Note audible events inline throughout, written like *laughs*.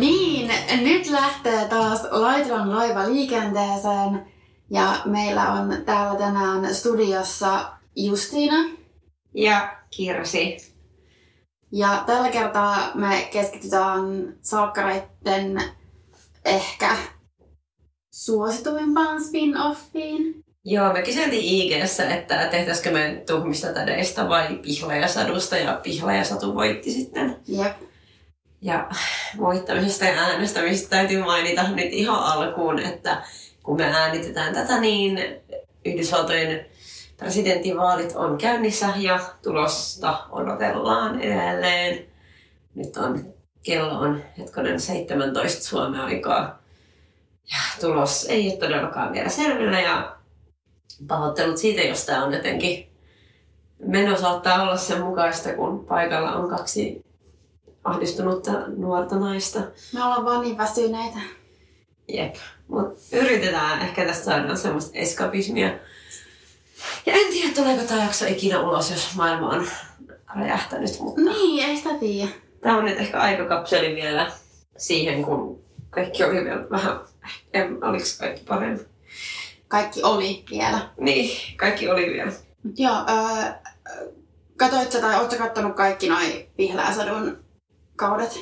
niin, nyt lähtee taas Laitron laiva liikenteeseen. Ja meillä on täällä tänään studiossa Justiina. Ja Kirsi. Ja tällä kertaa me keskitytään salkkareitten ehkä suosituimpaan spin-offiin. Joo, me kyseltiin ig että tehtäisikö me tuhmista tädeistä vai pihlajasadusta, ja pihlajasatu voitti sitten. Jep. Ja voittamisesta ja äänestämisestä täytyy mainita nyt ihan alkuun, että kun me äänitetään tätä, niin Yhdysvaltojen presidentinvaalit on käynnissä ja tulosta odotellaan edelleen. Nyt on, kello on hetkonen 17 Suomen aikaa. Ja tulos ei ole todellakaan vielä selvillä ja pahoittelut siitä, jos tämä on jotenkin meno saattaa olla sen mukaista, kun paikalla on kaksi ahdistunutta nuorta naista. Me ollaan vaan niin väsyneitä. Jep. Mutta yritetään ehkä tästä saada semmoista eskapismia. Ja en tiedä, tuleeko tämä jakso ikinä ulos, jos maailma on räjähtänyt. Mutta Niin, ei sitä tiedä. tämä on nyt ehkä aikakapseli vielä siihen, kun kaikki oli vielä vähän... En, oliko kaikki parempi? Kaikki oli vielä. Niin, kaikki oli vielä. Mut Joo, öö, katoit sä tai ootko kattonut kaikki noi Pihlääsadun kaudet?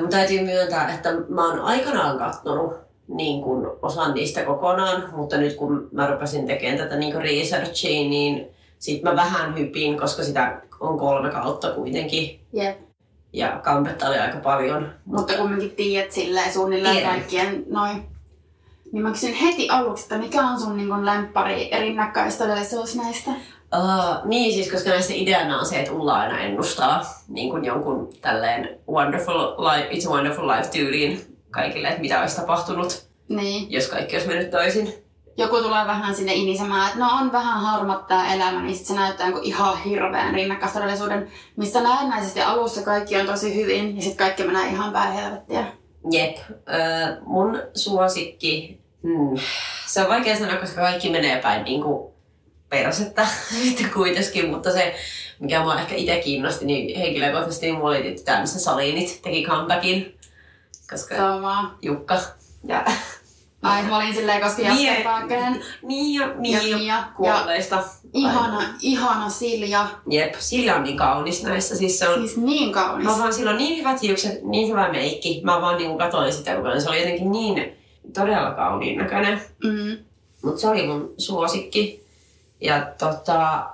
Mun täytyy myöntää, että mä oon aikanaan kattonut niin kuin osan niistä kokonaan, mutta nyt kun mä rupesin tekemään tätä niin kuin researchia, niin sit mä vähän hypin, koska sitä on kolme kautta kuitenkin. Jep. Ja kampetta oli aika paljon. Mutta kumminkin tiedät silleen suunnilleen Tiedän. kaikkien noin. Niin mä kysyn heti aluksi, että mikä on sun niin lemppari rinnakkaistodellisuus näistä? Uh, niin siis, koska näistä ideana on se, että Ulla aina ennustaa niin kuin jonkun tälleen wonderful life, It's a Wonderful Life tyyliin kaikille, että mitä olisi tapahtunut, Niin. jos kaikki olisi mennyt toisin. Joku tulee vähän sinne inisemään, että no on vähän harmat tää elämä, niin sit se näyttää niin ihan hirveän rinnakkaistodellisuuden, missä näennäisesti alussa kaikki on tosi hyvin ja sitten kaikki menee ihan päin helvettiä. Jep. Öö, mun suosikki, hmm. se on vaikea sanoa, koska kaikki menee päin niin kuin persettä *laughs* sitten kuitenkin, mutta se, mikä mua ehkä itse kiinnosti, niin henkilökohtaisesti niin mulla oli missä Salinit teki comebackin, koska Sama. Jukka ja *laughs* Ai, mä olin silleen, koska Niin, Jasper Parkeren. Mia, Ja Mia, Mia. Ja kuolleista. ihana, ihana Silja. Jep, Silja on niin kaunis näissä. Siis se on, Siis niin kaunis. Mä vaan silloin niin hyvät hiukset, niin hyvä meikki. Mä vaan niinku katoin sitä, kun se oli jotenkin niin todella kauniin näköinen. Mm. Mutta se oli mun suosikki. Ja tota,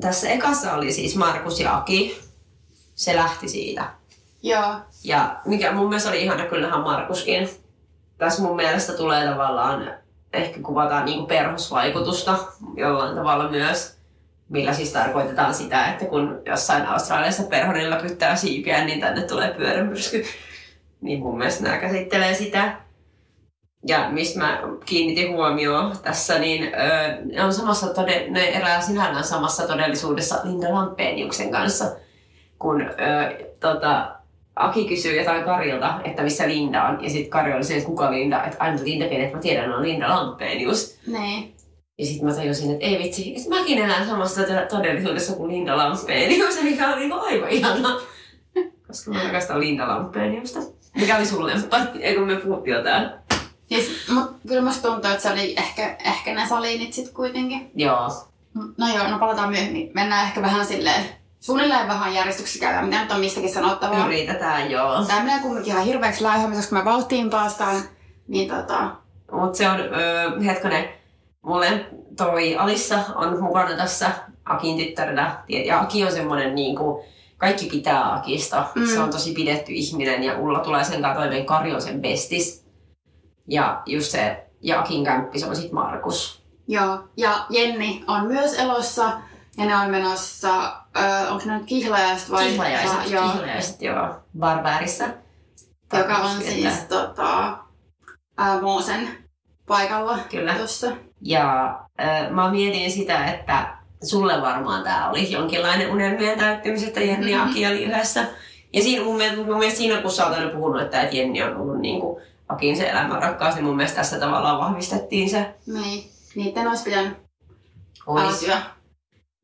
tässä ekassa oli siis Markus ja Aki. Se lähti siitä. Joo. Ja mikä mun mielestä oli ihana, kyllä nähdä Markuskin. Tässä mun mielestä tulee tavallaan, ehkä kuvataan niinku perhosvaikutusta jollain tavalla myös. Millä siis tarkoitetaan sitä, että kun jossain Australiassa perhonen läpyttää siipiä, niin tänne tulee pyörämyrsky. Niin mun mielestä nämä käsittelee sitä. Ja mistä mä kiinnitin huomioon tässä, niin öö, ne, on samassa tode, ne elää sinällään samassa todellisuudessa Linda Lampeniuksen kanssa. Kun öö, tota, Aki kysyy jotain Karilta, että missä Linda on. Ja sitten Kari oli se, että kuka Linda, että aina Linda, kenet mä tiedän, on Linda Lampenius. Niin. Ja sitten mä tajusin, että ei vitsi, että mäkin elän samassa to- todellisuudessa kuin Linda Lampenius, *laughs* mikä on niinku aivan ihanaa. Koska mä rakastan Linda Lampeniusta. Mikä oli sun lemppari? Eikö me puhuttiin jo täällä? Siis, mut kyllä musta tuntuu, että se oli ehkä, ehkä ne salinit sit kuitenkin. Joo. No joo, no palataan myöhemmin. Mennään ehkä vähän silleen, suunnilleen vähän järjestyksessä käydään, mitä nyt on mistäkin sanottavaa. Yritetään, joo. Tää menee kumminkin ihan hirveäksi laihoamiseksi, kun me vauhtiin päästään. Niin tota, Mutta se on, öö, hetkonen, mulle toi Alissa on mukana tässä Akin tyttärellä. Tiet- Ja Aki on semmonen niinku, kaikki pitää Akista. Mm. Se on tosi pidetty ihminen ja Ulla tulee sen kanssa toimeen. Kari on sen bestis. Ja just se, ja Akin kämppis on sit Markus. joo. Ja Jenni on myös elossa. Ja ne on menossa, öö, onko ne nyt kihlajaiset vai? Kihlajaiset, vai- joo. kihlajaiset, joo. Barbaarissa. Joka on Tarkoitus siis viettää. tota, ää, Moosen paikalla Kyllä. tuossa. Ja äh, mä mietin sitä, että sulle varmaan tämä oli jonkinlainen unelmien täyttymys, että Jenni ja Aki oli yhdessä. Ja siinä mun mielestä, mun mielestä siinä, kun sä oot aina puhunut, että, että Jenni on ollut niin kuin Akin se elämän rakkaus, niin mun mielestä tässä tavallaan vahvistettiin se. Niin. Niiden olisi pitänyt Ois.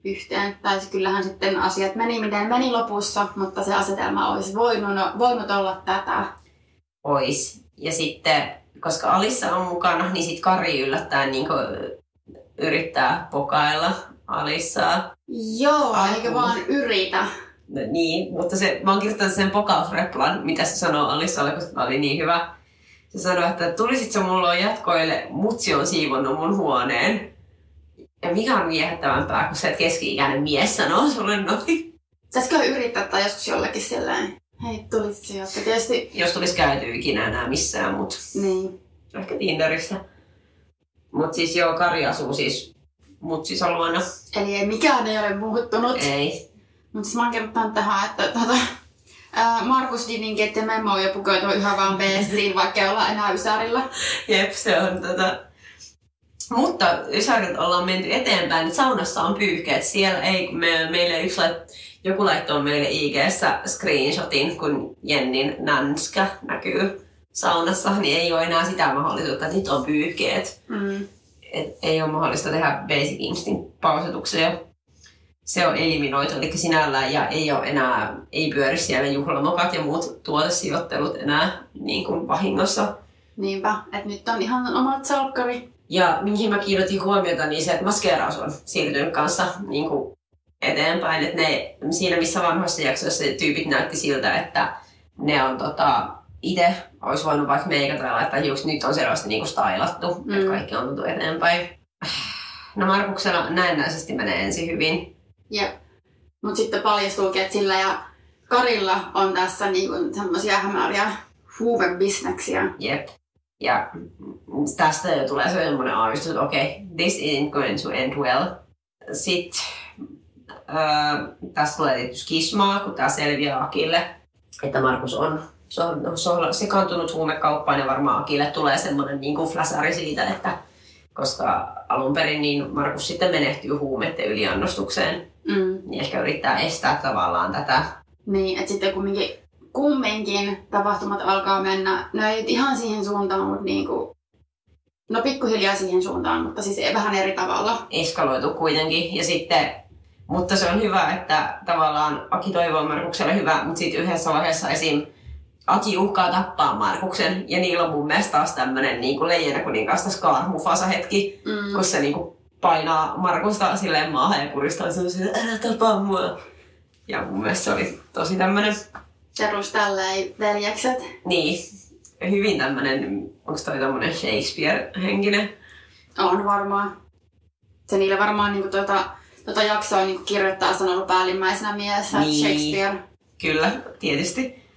yhteen. Tai se kyllähän sitten asiat meni miten meni lopussa, mutta se asetelma olisi voinut, voinut olla tätä. ois. Ja sitten, koska Alissa on mukana, niin sitten Kari yllättäen niin yrittää pokailla Alissaa. Joo, Alkuun. eikä vaan yritä. No, niin, mutta se, mä oon kirjoittanut sen pokausreplan, mitä se sanoo Alissalle, koska tämä oli niin hyvä. Se sanoi, että tulisit sä mulla jatkoille, mutsi on siivonnut mun huoneen. Ja mikä on viehättävämpää, kun se keski-ikäinen mies sanoo sulle noin. Saisiko yrittää tai joskus jollekin silleen, hei tulit sieltä. Tietysti, Jos tulisi käyty ikinä enää missään, mutta niin. ehkä Tinderissä. Mutta siis joo, Kari asuu siis mutsissa luona. Eli ei mikään ei ole muuttunut. Ei. Mutta siis mä oon tähän, että tota, ää, Markus Didinkin, että Memo ja pukeutuu yhä vaan beessiin, vaikka ei olla enää Ysärillä. Jep, se on tota... Mutta Ysärit ollaan menty eteenpäin, että saunassa on pyyhkeet. Siellä ei, me, meille yksi lait, joku laittoi meille IG-ssä screenshotin, kun Jennin nänskä näkyy saunassa, niin ei ole enää sitä mahdollisuutta, että nyt on pyyhkeet. Mm. Et ei ole mahdollista tehdä Basic Instinct pausetuksia. Se on eliminoitu, eli sinällään ja ei ole enää, ei pyöri siellä juhlamokat ja muut tuotesijoittelut enää niin kuin vahingossa. Niinpä, että nyt on ihan omat salkkari. Ja mihin mä kiinnitin huomiota, niin se, että maskeeraus on siirtynyt kanssa niin kuin eteenpäin. Että ne, siinä missä vanhoissa jaksoissa tyypit näytti siltä, että ne on tota, itse olisi voinut vaikka meikata tai laittaa hiukset, nyt on selvästi niin kuin stylattu, mm. että kaikki on tultu eteenpäin. No Markuksella näennäisesti menee ensin hyvin. Jep. Mut sitten paljastuukin, että sillä ja Karilla on tässä niinku semmosia hämäriä huumebisneksiä. Jep. Ja tästä jo tulee semmoinen aavistus, että okei, okay, this isn't going to end well. Sitten äh, tästä tulee tietysti kismaa, kun tämä selviää Akille, että Markus on se on, se on sekaantunut huumekauppaan ja varmaan Akille tulee semmoinen niin kuin flasari siitä, että koska alun perin niin Markus sitten menehtyy huumeiden yliannostukseen, Mm. niin ehkä yrittää estää tavallaan tätä. Niin, että sitten kumminkin, kumminkin tapahtumat alkaa mennä, no ei ihan siihen suuntaan, mutta niinku, no pikkuhiljaa siihen suuntaan, mutta siis vähän eri tavalla. eskaloitu kuitenkin. Ja sitten, mutta se on hyvä, että tavallaan Aki toivoo Markukselle hyvää, mutta sitten yhdessä vaiheessa esim. Aki uhkaa tappaa Markuksen ja niillä on mun mielestä taas tämmönen niin kuin leijänä kuninkaasta Scar Mufasa hetki, Mm. kun se niin kuin painaa Markusta silleen maahan ja kuristaa sen että älä tapaa mua. Ja mun mielestä se oli tosi tämmönen, Perus tälleen veljekset. niin, hyvin tämmönen, onko toi tämmönen Shakespeare-henkinen? On varmaan. Se niille varmaan niinku tota, tota jaksoa niinku kirjoittaa, se on ollut päällimmäisenä mielessä, Niin. Shakespeare. Kyllä, tietysti.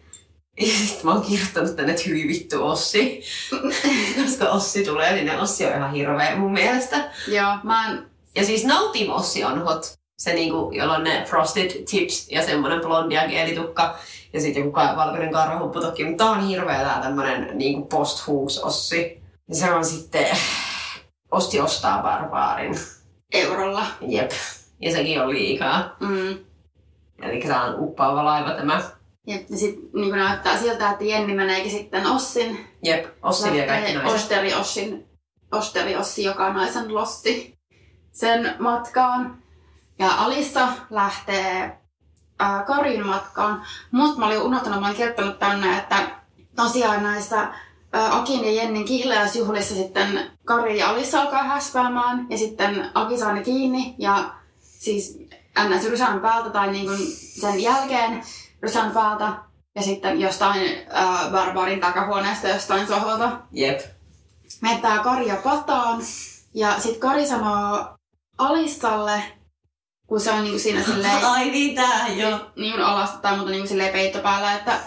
Ja sitten mä oon kirjoittanut tänne, että hyvin vittu Ossi. *laughs* Koska Ossi tulee, niin ne Ossi on ihan hirveä mun mielestä. Joo, mä en, Ja siis No Team Ossi on hot. Se niinku, jolla on ne frosted tips ja semmonen blondia kielitukka. Ja sitten joku ka- valkoinen karvahupputokki. Mutta tää on hirveä tää tämmönen niinku post Ossi. Ja se on sitten... Osti ostaa barbaarin. eurolla. Jep. Ja sekin on liikaa. Mm. Eli tää on uppaava laiva tämä. Ja sitten niin näyttää siltä, että Jenni meneekin sitten Ossin. Jep, Ossi vie kaikki naiset. Osteri Ossin, Osteri Ossi, joka naisen lossi sen matkaan. Ja Alissa lähtee ää, Karin matkaan. Mutta mä olin unohtanut, mä olin kirjoittanut tänne, että tosiaan näissä Akin ja Jennin kihlajaisjuhlissa sitten Kari ja Alissa alkaa häspäämään ja sitten Aki saa ne kiinni ja siis ns. rysän päältä tai niin sen jälkeen rysän päältä ja sitten jostain ää, barbaarin takahuoneesta jostain sohvalta Jep. mettää Karja pataan. Ja sit Kari sanoo Alissalle, kun se on niinku siinä silleen, *laughs* Ai niin tää, joo. niin alasta tai muuta niinku silleen peitto päällä, että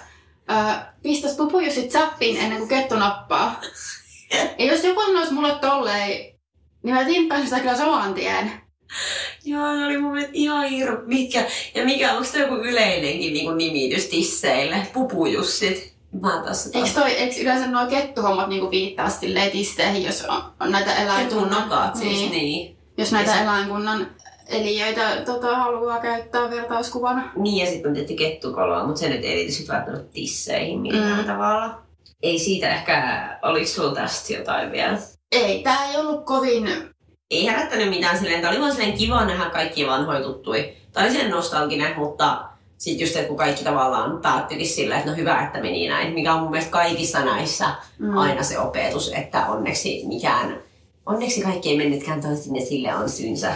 ö, pistäs pupujussit säppiin ennen kuin kettu nappaa. *laughs* ja jos joku sanoisi mulle tolleen, niin mä timppaisin sitä kyllä saman tien. *laughs* Joo, ne oli mun mielestä ihan hirveä. Mikä, ja mikä, onko se joku yleinenkin niinku nimitys tisseille? Pupujussit. Mä tässä Eikö, toi, eikö yleensä nuo kettuhommat niinku viittaa silleen tisseihin, jos on, on näitä eläinkunnan... siis, niin, niin. Jos näitä Ja eläinkunnan eliöitä tota, haluaa käyttää vertauskuvana. Niin, ja sitten on tietty kettukoloa, mutta se nyt ei liity sit välttämättä tisseihin millään Mm. tavalla. Ei siitä ehkä, oliko sulla tästä jotain vielä? Ei, tää ei ollut kovin... Ei herättänyt mitään silleen, tää oli vaan silleen kiva nähdä kaikki vanhoja. Tää oli silleen nostalginen, mutta sitten just, että kun kaikki tavallaan päättyikin sillä, että no hyvä, että meni näin, mikä on mun mielestä kaikissa näissä mm. aina se opetus, että onneksi mikään, onneksi kaikki ei mennytkään toisin ja sille on syynsä.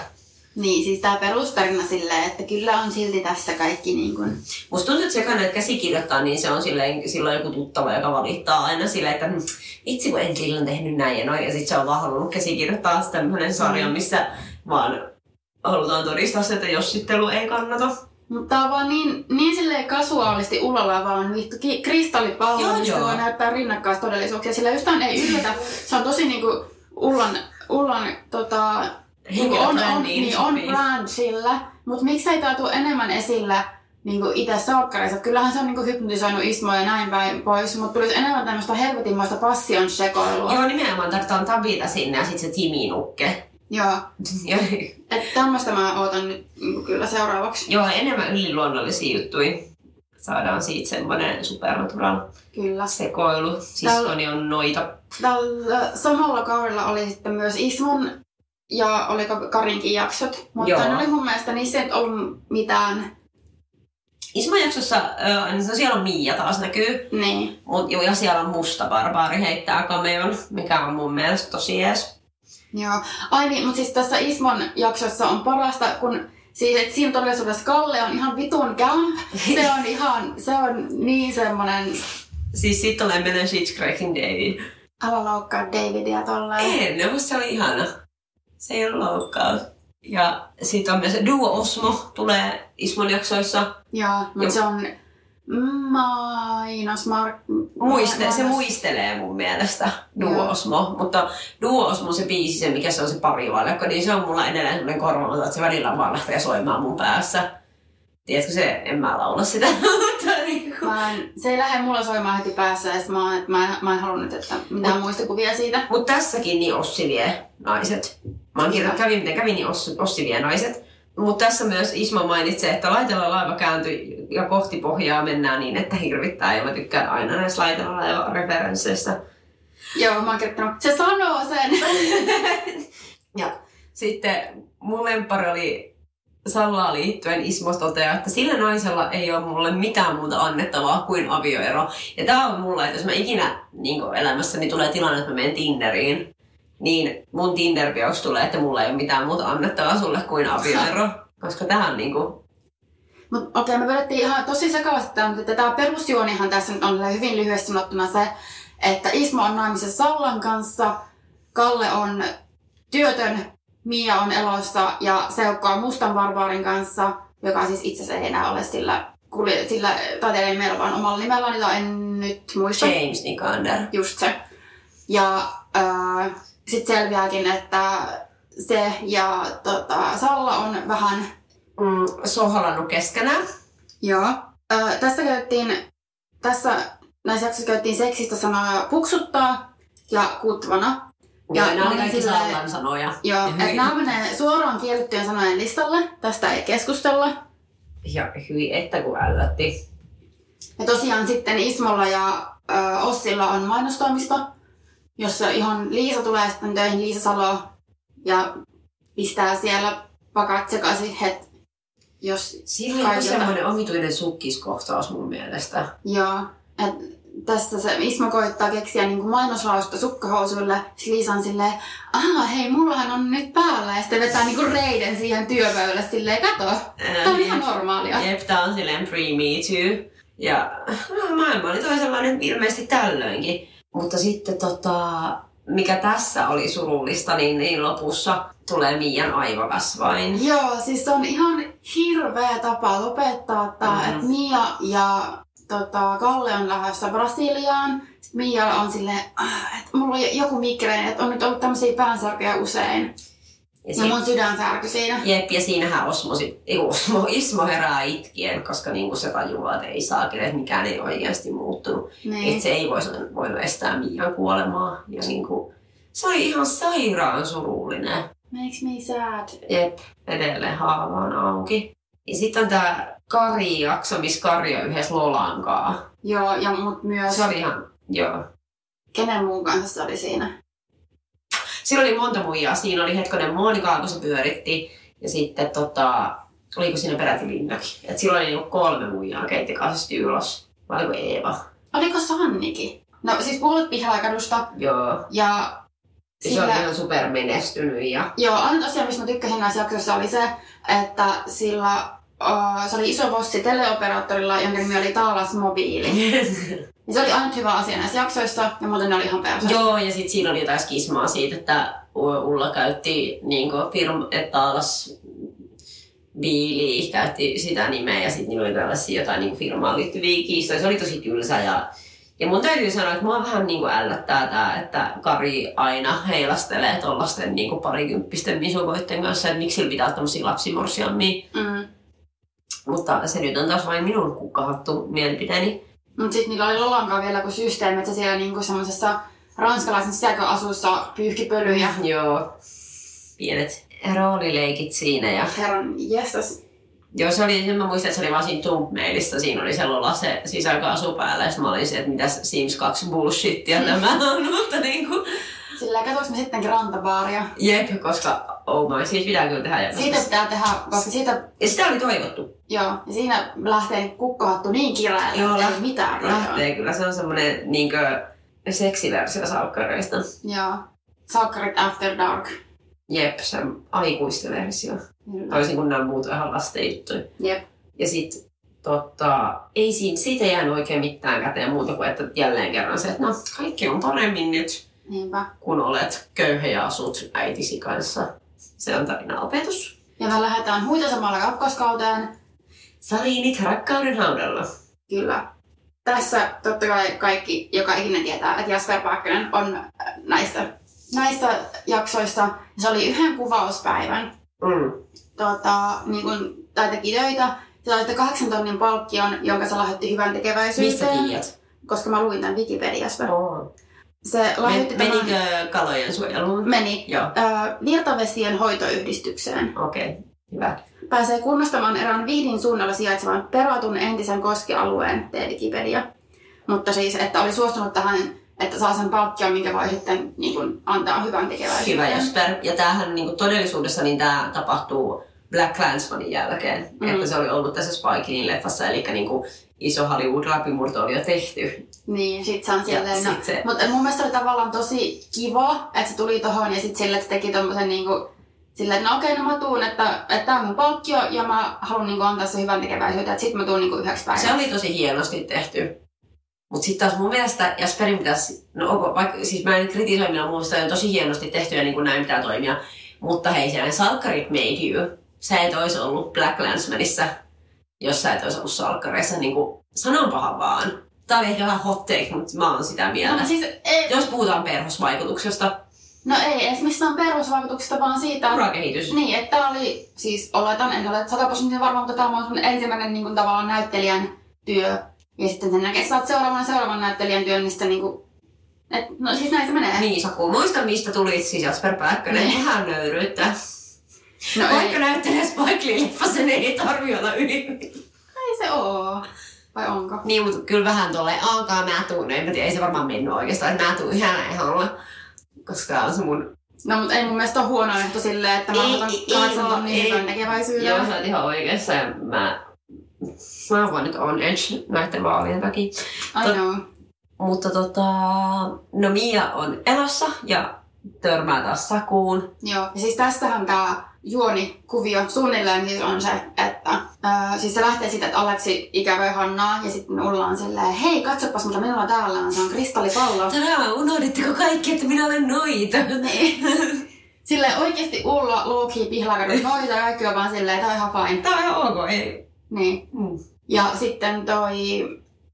Niin, siis tämä perustarina silleen, että kyllä on silti tässä kaikki niin kuin... Musta tuntuu, että se että käsikirjoittaa, niin se on silleen, silloin joku tuttava, joka valittaa aina silleen, että hmm, itse kun en silloin tehnyt näin ja noin. Ja sitten se on vaan halunnut käsikirjoittaa tämmöinen sarja, mm. missä vaan halutaan todistaa se, että jossittelu ei kannata. Mutta tää on vaan niin, niin silleen kasuaalisti ulolla vaan vittu kristallipallo, mistä voi näyttää rinnakkaistodellisuuksia. Sillä yhtään ei yllätä. Se on tosi niinku Ullan, Ullan tota, niinku on, on, niin, on brand sillä. Mutta miksei tää tule enemmän esillä niinku itse salkkareissa. Kyllähän se on niinku hypnotisoinut Ismoa ja näin päin pois, mutta tulisi enemmän tämmöistä helvetinmoista passion sekoilua. Joo, nimenomaan tarvitaan Tabita sinne ja sitten se Timi Nukke. Joo. *laughs* Että tämmöistä mä ootan nyt niin kyllä seuraavaksi. Joo, enemmän yliluonnollisia juttuja. Saadaan siitä semmoinen supernatural kyllä. sekoilu. Siskoni on noita. Tällä samalla kaudella oli sitten myös Ismon ja oli Karinkin jaksot, mutta Joo. ne oli mun mielestä niissä ei ollut mitään Ismon jaksossa, niin siellä on Miia taas näkyy. Niin. Mut, ja siellä on musta barbaari heittää kameon, mikä on mun mielestä tosi jees. Joo. Ai niin, mutta siis tässä Ismon jaksossa on parasta, kun Siis, että siinä todellisuudessa Kalle on ihan vitun camp. Se on *laughs* ihan, se on niin semmonen... Siis sit tulee mennä Shitchcracking David. Älä loukkaa Davidia tolleen. En, no se oli ihana. Se ei ole loukkaus. Ja sitten on myös Duo Osmo tulee Ismon jaksoissa. Joo, mutta se on Mainos Mark... Muiste, se muistelee mun mielestä Duosmo, mutta Duosmo se biisi, se mikä se on se parivaljakko, niin se on mulla edelleen sellainen korvamaton, että se välillä vaan lähtee soimaan mun päässä. Tiedätkö se, en mä laula sitä. *laughs* Niin mä en, se ei lähde mulla soimaan heti päässä, ja mä, mä, mä, en, mä en halunnut, että mitään Mut, muistikuvia siitä. Mutta tässäkin niin Ossi vie naiset. Mä oon kirjoittanut, kävin miten kävin, niin Ossi, Ossi vie naiset. Mutta tässä myös Isma mainitsee, että laitella laiva kääntyi ja kohti pohjaa mennään niin, että hirvittää. Ja mä tykkään aina näistä laitella laiva referensseistä. Joo, mä oon kertonut. Se sanoo sen! *laughs* ja sitten mun lempari oli Sallaa liittyen Ismo toteaa, että sillä naisella ei ole mulle mitään muuta annettavaa kuin avioero. Ja tää on mulla, että jos mä ikinä niin elämässäni tulee tilanne, että mä menen Tinderiin, niin mun tinder tulee, että mulla ei ole mitään muuta annettavaa sulle kuin avioero. *laughs* Koska tähän niinku... Mut okei, okay, me vedettiin ihan tosi sekavasti että tämä perusjuonihan tässä nyt on hyvin lyhyesti sanottuna se, että Ismo on naimisessa Sallan kanssa, Kalle on työtön, Mia on elossa ja Seukko on Mustan Barbaarin kanssa, joka siis itse asiassa ei enää ole sillä, sillä taiteilijan nimellä, vaan omalla nimellä, niin en nyt muista. James Nikander. Just se. Ja äh, sitten selviääkin, että se ja tota, Salla on vähän... Mm, soholannut keskenään. Joo. Ö, tässä käytettiin, tässä näissä jaksoissa käytettiin seksistä sanoja puksuttaa ja kutvana. Ja, ja nämä on kaikki sille, Sallan sanoja. Joo, että nämä menee suoraan kiellettyjen sanojen listalle. Tästä ei keskustella. Ja hyi, että kun ällätti. Ja tosiaan sitten Ismolla ja ö, Ossilla on mainostoimisto, jossa ihan Liisa tulee sitten töihin, Liisa Salo, ja pistää siellä pakat sekaisin, että jos Siinä on semmoinen omituinen sukkiskohtaus mun mielestä. Joo, että tässä se Ismo koittaa keksiä niin kuin mainoslausta sukkahousuille. Liisa on silleen, aha hei, mullahan on nyt päällä. Ja sitten vetää niin kuin reiden siihen työpöydälle silleen, kato, tää on ihan normaalia. Jep, tää on silleen pre-me too. Ja no, maailma oli toisenlainen ilmeisesti tällöinkin. Mutta sitten tota, mikä tässä oli surullista, niin, niin lopussa tulee Mian aivokasvain. Joo, siis se on ihan hirveä tapa lopettaa tämä, mm-hmm. että Mia ja tota, Kalle on lähdössä Brasiliaan. Sitten Mia on silleen, ah, että mulla on joku migreeni, että on nyt ollut tämmöisiä päänsärkyjä usein. Ja, ja mun sydän särky siinä. Jep, ja siinähän Osmo, sit, ei Osmo, Ismo herää itkien, koska niinku se tajuaa, että ei saa, että mikään ei oikeasti muuttunut. Niin. Että se ei voisi, voinut estää Mian kuolemaa. Ja niinku, se oli ihan sairaan surullinen. Makes me sad. Jep, edelleen haava on auki. Ja sitten on tää Kari-jakso, missä Kari on yhdessä Lolankaa. Joo, ja mut myös... Se oli ihan, joo. Kenen muun kanssa se oli siinä? Siinä oli monta muijaa. Siinä oli hetkonen Monika, kun se pyöritti. Ja sitten tota, oliko siinä peräti Linnakin. Et silloin oli niinku kolme muijaa keitti kanssa ylös. Vai oliko Eeva? Oliko Sannikin? No siis puolet Pihlaikadusta Joo. ja Se sillä... oli ihan super menestynyt ja Joo, aina tosiaan, mistä mä tykkäsin näissä jaksoissa oli se, että sillä uh, se oli iso bossi teleoperaattorilla, jonka nimi oli Taalas Mobiili. Ja se oli aina hyvä asia näissä jaksoissa, ja muuten ne oli ihan perse. Joo, ja sitten siinä oli jotain skismaa siitä, että Ulla käytti niin firma, että alas Biili käytti sitä nimeä ja sitten niillä oli tällaisia jotain niin firmaan liittyviä kiistoja. Se oli tosi tylsä ja, ja mun täytyy sanoa, että mua vähän niin kuin ällöttää tää, että Kari aina heilastelee tollasten niin parikymppisten misukoitten kanssa, että miksi sillä pitää olla tämmöisiä lapsimorsiammia. Mm. Mutta se nyt on taas vain minun kukkahattu mielipiteeni. Mutta sitten niillä oli Lolankaan vielä kuin systeemi, että se siellä niinku semmoisessa ranskalaisen sisäköasussa pyyhki pölyjä. Joo, pienet roolileikit siinä ja Herran jestas. Joo, se oli, mä muistan, että se oli vaan siinä thumbnailista, siinä oli se Lola se sisäkaasu päällä, ja mä olin se, että mitäs Sims 2 bullshittia *laughs* tämä on, mutta niinku, Sillä katsoinko me sittenkin rantabaaria. jep, koska oh my, siitä pitää kyllä tehdä. Siitä pitää tehdä, koska siitä, Ja sitä oli toivottu. joo, ja siinä lähtee kukkahattu niin kireelle, Joo, ei mitään. Lähtee kyllä, se on semmonen niinkö seksiversio salkkareista. Joo. Sakkarit After Dark. Jep, se aikuisten versio. Kyllä. Toisin kuin nämä muut ihan lasten juttuja. Jep. Ja sit tota, ei siitä ei jäänyt oikein mitään käteen muuta kuin, että jälleen kerran se, että no kaikki on paremmin nyt. Niinpä. kun olet köyhä ja asut äitisi kanssa. Se on tarina opetus. Ja me lähdetään huitasemalla kakkoskauteen. Saliinit rakkauden haudalla. Kyllä. Tässä totta kai kaikki, joka ikinä tietää, että Jasper Pääkkönen on äh, näissä, näissä jaksoissa. Se oli yhden kuvauspäivän. Mm. Tota, niin kun, tai teki töitä. Se sitten kahdeksan tonnin palkkion, jonka se lahjoitti hyvän Mistä tekeväisyyteen. tiedät? Koska mä luin tämän Wikipediasta. Oh. Se lahjoitti Men, tämän- menikö kalojen suojeluun? Meni. Joo, Ö, virtavesien hoitoyhdistykseen. okei. Okay. Hyvä. Pääsee kunnostamaan erään Viidin suunnalla sijaitsevan peratun entisen koskialueen, Wikipedia. Mutta siis, että oli suostunut tähän, että saa sen palkkion, minkä voi sitten niin kuin, antaa hyvän tekeväisyyteen. Hyvä Jasper. Ja tämähän niin todellisuudessa niin tämä tapahtuu Black Clansmanin jälkeen. Mm. Että se oli ollut tässä Spike Leein leffassa, eli niin kuin iso Hollywood-läpimurto oli jo tehty. Niin, sit se on silleen, no, sit se, Mutta mun mielestä oli tavallaan tosi kiva, että se tuli tohon ja sitten sille, että se teki tommosen niinku, silleen, että no okei, no mä tuun, että, että tää on mun palkkio ja mä haluan niinku antaa se hyvän tekeväisyyteen, että sit mä tuun niinku yhdeksi päiväksi. se oli tosi hienosti tehty. Mutta sitten taas mun mielestä Jasperin pitäisi, no onko, vaikka, siis mä en kritisoi minä muusta, on tosi hienosti tehty ja niin kuin näin pitää toimia. Mutta hei, siellä salkkarit made you. Sä et olisi ollut Black Landsmanissa, jos sä et olisi ollut salkkareissa. Niin kuin, sanon paha vaan. Tää oli ehkä vähän hot take, mutta mä oon sitä mieltä. No, siis, ei, Jos puhutaan perhosvaikutuksesta, no ei edes missään perusvaikutuksesta, vaan siitä, että urakehitys. Niin, että tää oli, siis oletan, en ole sataprosenttisen varma, mutta tämä on sun ensimmäinen niin kuin, tavallaan näyttelijän työ. Ja sitten sen jälkeen saat seuraavan seuraavan näyttelijän työn, niin sitten niin kuin, et, no siis näin se menee. Niin, Saku, muista mistä tuli siis Jasper Pääkkönen. Niin. Vähän nöyryyttä. No Vaikka ei, näyttelee Spike Lee-leffassa, niin ei tarvi olla yli. ei se oo. Vai onko? Niin, mutta kyllä vähän tolleen, alkaa mä tuun, en mä tiedä, ei se varmaan mennyt oikeastaan, että mä tuun ihan ehdolla. Koska tää on se mun... No mutta ei mun mielestä ole huono ehto silleen, että mä otan kahdeksan ei, tonnin hyvän tekeväisyyden. Joo, sä oot ihan oikeassa ja mä... Mä voin nyt on edge näiden vaalien takia. I know. Mutta tota... No Mia on elossa ja törmää taas Sakuun. Joo, ja siis tässähän tämä juonikuvio suunnilleen siis on se, että ää, siis se lähtee siitä, että Aleksi ikävöi Hannaa ja sitten Ulla on silleen, hei katsopas mitä minulla täällä on, se on kristallipallo. Tänään unohditteko kaikki, että minä olen noita? niin. Silleen oikeesti Ulla, Loki, Pihlakadut, *laughs* noita ja kaikki on vaan silleen, tää on ihan fine. Tää on ihan ok, ei. Niin. Mm. Ja sitten toi...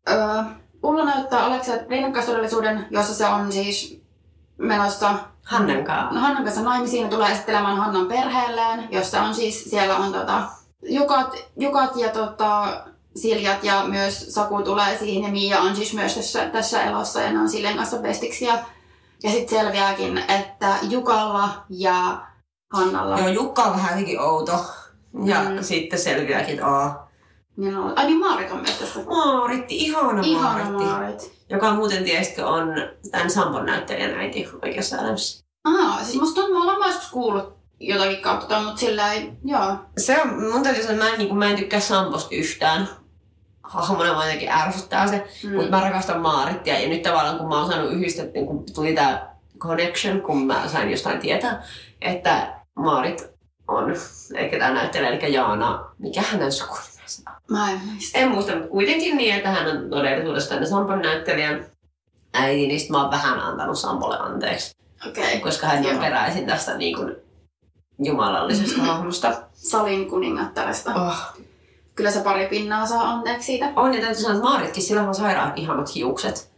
Ö, Ulla näyttää Aleksia rinnakkaistodellisuuden, jossa se on siis menossa Hannan kanssa. No, Hannan kanssa naimisiin ja tulee esittelemään Hannan perheelleen, jossa on siis, siellä on tota, Jukat, Jukat ja tota, Siljat ja myös Saku tulee siihen ja Mia on siis myös tässä, tässä elossa ja ne on silleen kanssa bestiksiä. Ja sitten selviääkin, että Jukalla ja Hannalla Joo, Jukka on vähän jotenkin outo. Ja Mm. sitten selviääkin, että niin on, ai niin Maarit on myös tässä. Maaritti, ihana, Ihana Maaritti. Maarit. Joka muuten tiesitkö on tämän Sampon näyttelijän äiti oikeassa elämässä. Aha, siis musta tuntuu, mä ollaan joskus kuullut jotakin kautta, mutta sillä ei, joo. Se on, mun täytyy sanoa, että mä en, niin kuin, mä en tykkää Samposta yhtään. Hahmona vaan jotenkin ärsyttää se. Mm. Mutta mä rakastan Maarittia ja nyt tavallaan kun mä oon saanut yhdistettyä, niin kun tuli tää connection, kun mä sain jostain tietää, että Maarit on, eikä tämä näyttelijä, eli Jaana, mikä hänen on? Mä en muista. En muista, mutta kuitenkin niin, että hän on todellisuudessa tänne Sampon näyttelijän äiti, niin mä oon vähän antanut Sampolle anteeksi, Okei. Okay. koska hän on peräisin tästä niin kuin jumalallisesta hahmosta. Salin kuningattaresta. Oh. Kyllä se pari pinnaa saa anteeksi siitä. On, ja täytyy sanoa, että Maaritkin, sillä on sairaan ihanat hiukset.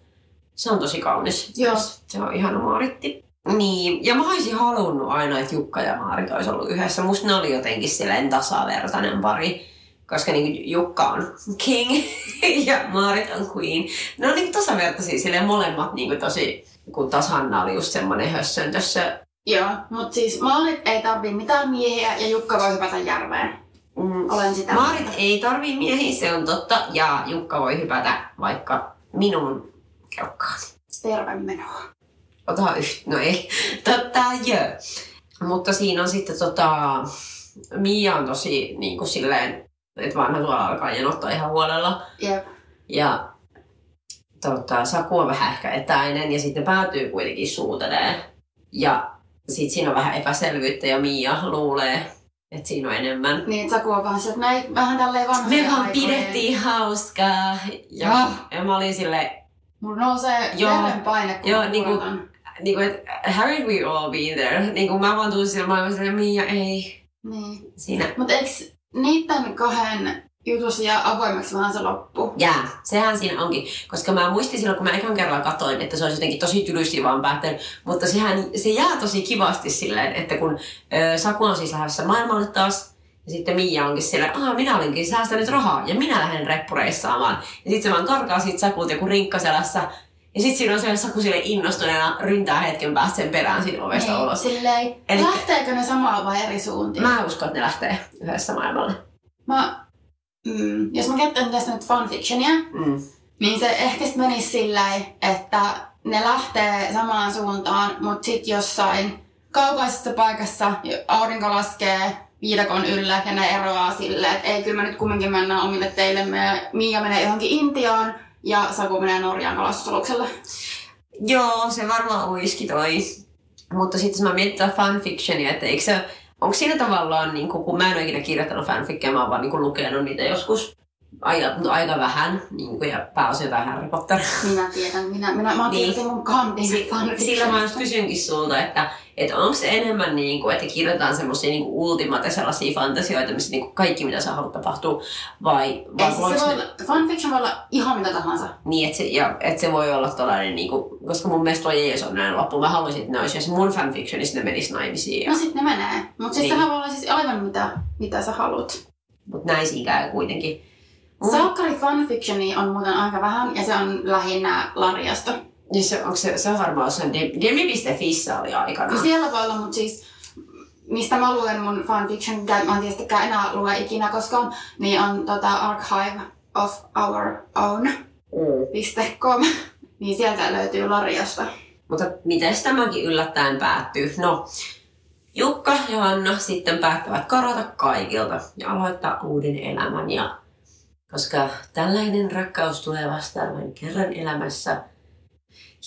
Se on tosi kaunis. Joo. Se on ihana Maaritti. Niin, ja mä olisin halunnut aina, että Jukka ja Maarit olisi ollut yhdessä. Musta ne oli jotenkin silleen tasavertainen pari. Koska niin Jukka on king *laughs* ja Maarit on queen. Ne on niin tasavertaisia silleen molemmat niin tosi, kun taas Hanna oli just semmonen hössöntössä. Joo, mutta siis maalit ei tarvii mitään miehiä ja Jukka voi hypätä järveen. Mm. Olen sitä Maarit mieltä. ei tarvii miehiä, se on totta. Ja Jukka voi hypätä vaikka minun kelkkaan. Terve menoa. Ota yhtä, no ei. *laughs* Totta, joo. Mutta siinä on sitten tota, Mia on tosi niin kuin silleen, että vanha tuolla alkaa janottaa ihan huolella. Jep. Ja tota, Saku on vähän ehkä etäinen ja sitten päätyy kuitenkin suutelee. Ja sitten siinä on vähän epäselvyyttä ja Mia luulee, että siinä on enemmän. Niin, Saku on vähän se, että näin vähän tälleen vanhoja Me vaan pidettiin hauskaa. Ja, Joo. ja mä olin silleen, Mulla nousee Joo. verenpaine, kun Joo, mä niinku- kuulen. niin kuin, että haven't we all been there? Niin kuin mä vaan tunsin siellä maailmassa, että Mia ei. Niin. Siinä Mutta eikö niiden kahden jutussa jää avoimeksi vähän se loppu? jää. Sehän siinä onkin. Koska mä muistin silloin, kun mä ekan kerralla katsoin, että se olisi jotenkin tosi tylysti vaan päättänyt. Mutta sehän, se jää tosi kivasti silleen, että kun ö, Saku on siis lähdössä maailmalle taas, ja sitten Mia onkin silleen, että minä olinkin säästänyt rahaa ja minä lähden reppureissaamaan. Ja sitten se vaan karkaa siitä Sakulta joku rinkka selässä. Ja sitten siinä on se Saku sille innostuneena ryntää hetken päästä sen perään siinä ovesta Niin, ulos. silleen, Elikkä- lähteekö ne samaan vai eri suuntiin? Mä uskon, että ne lähtee yhdessä maailmalle. Mä, mm, jos mä käytän tästä nyt fanfictionia, Mm. niin se ehkä sit menisi silleen, että ne lähtee samaan suuntaan, mutta sitten jossain kaukaisessa paikassa aurinko laskee viidakon yllä ja ne eroaa silleen, että ei kyllä me nyt kumminkin mennään omille teille. Me, Miia menee johonkin Intiaan ja Saku menee Norjaan kalastusalukselle. Joo, se varmaan uiski toi. Mutta sitten mä mietin fanfictionia, että eikö se, onko siinä tavallaan, niin kun, kun mä en ole ikinä kirjoittanut fanfickia, mä oon vaan niin lukenut niitä joskus aika, mutta aika vähän, niin kuin, ja pääosin jotain Harry Potter. Minä tiedän, minä, minä, mä Niin. kirjoitin mun kantin Si- Sillä mä just kysynkin sulta, että, että onko se enemmän niin kuin, että kirjoitetaan semmoisia niin ultimate sellaisia fantasioita, missä niin kuin kaikki mitä sä haluat tapahtuu, vai, vai siis se voi, ne- fanfiction voi olla ihan mitä tahansa. niin, että se, ja, että se voi olla tollainen, niin kuin, koska mun mielestä toi Jeesus on näin loppu. Mä haluaisin, että ne olisi, jos mun fanfictionissa ne menis naimisiin. Ja, No sit ne menee. Mut siis Niin. sehän voi olla siis aivan mitä, mitä sä haluat. mutta näin siinä käy kuitenkin. Mun- Salkkari fanfictioni on muuten aika vähän ja se on lähinnä Lariasta. Niin se, onko se, se on varmaan Dem- Demi.fissä oli aikana. No siellä voi olla, mutta siis mistä mä luen mun fanfiction, mitä mä en tietystikään enää lue ikinä koskaan, niin on tota archive of our own.com. Mm. *laughs* Niin sieltä löytyy Lariasta. Mutta miten tämäkin yllättäen päättyy? No, Jukka ja Hanna sitten päättävät karata kaikilta ja aloittaa uuden elämän. Ja koska tällainen rakkaus tulee vastaan vain kerran elämässä.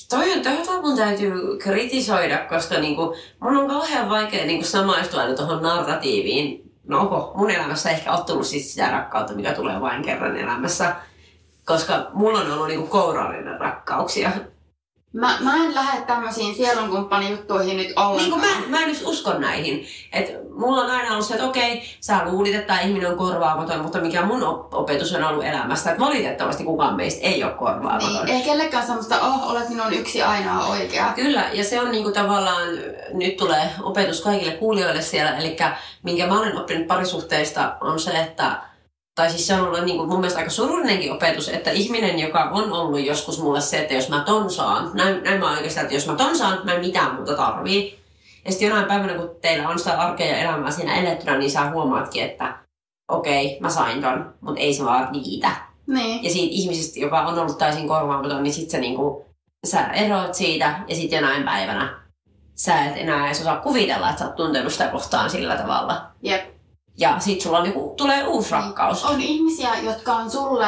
Toi on, toi mun täytyy kritisoida, koska niinku, mun on kauhean vaikea niinku samaistua aina tuohon narratiiviin. No onko mun elämässä ehkä tullut sit sitä rakkautta, mikä tulee vain kerran elämässä. Koska mulla on ollut niinku kourallinen rakkauksia. Mä, mä en lähde tämmöisiin sielunkumppanijuttuihin nyt Niin ollenkaan. kuin mä, mä en just usko näihin. Et mulla on aina ollut se, että okei, sä luulit, että tämä ihminen on korvaamaton, mutta mikä mun op- opetus on ollut elämästä, että valitettavasti kukaan meistä ei ole korvaamaton. Niin, ei kellekään semmoista, oh, olet minun yksi ainoa oikea. Kyllä, ja se on niinku tavallaan, nyt tulee opetus kaikille kuulijoille siellä, eli minkä mä olen oppinut parisuhteista on se, että tai siis se on ollut niinku mun mielestä aika surullinenkin opetus, että ihminen, joka on ollut joskus mulle se, että jos mä ton saan, näin, näin mä oikeastaan, että jos mä ton saan, mä en mitään muuta tarvii. Ja sitten jonain päivänä, kun teillä on sitä arkea ja elämää siinä elettynä, niin sä huomaatkin, että okei, mä sain ton, mutta ei se vaan riitä. Niin. Ja siitä ihmisestä, joka on ollut täysin korvaamaton, niin sit sä, niinku, sä eroat siitä ja sitten jonain päivänä sä et enää edes osaa kuvitella, että sä oot tuntenut sitä kohtaan sillä tavalla. Jep. Ja sit sulla niinku, tulee uusi rakkaus. On ihmisiä, jotka on sulle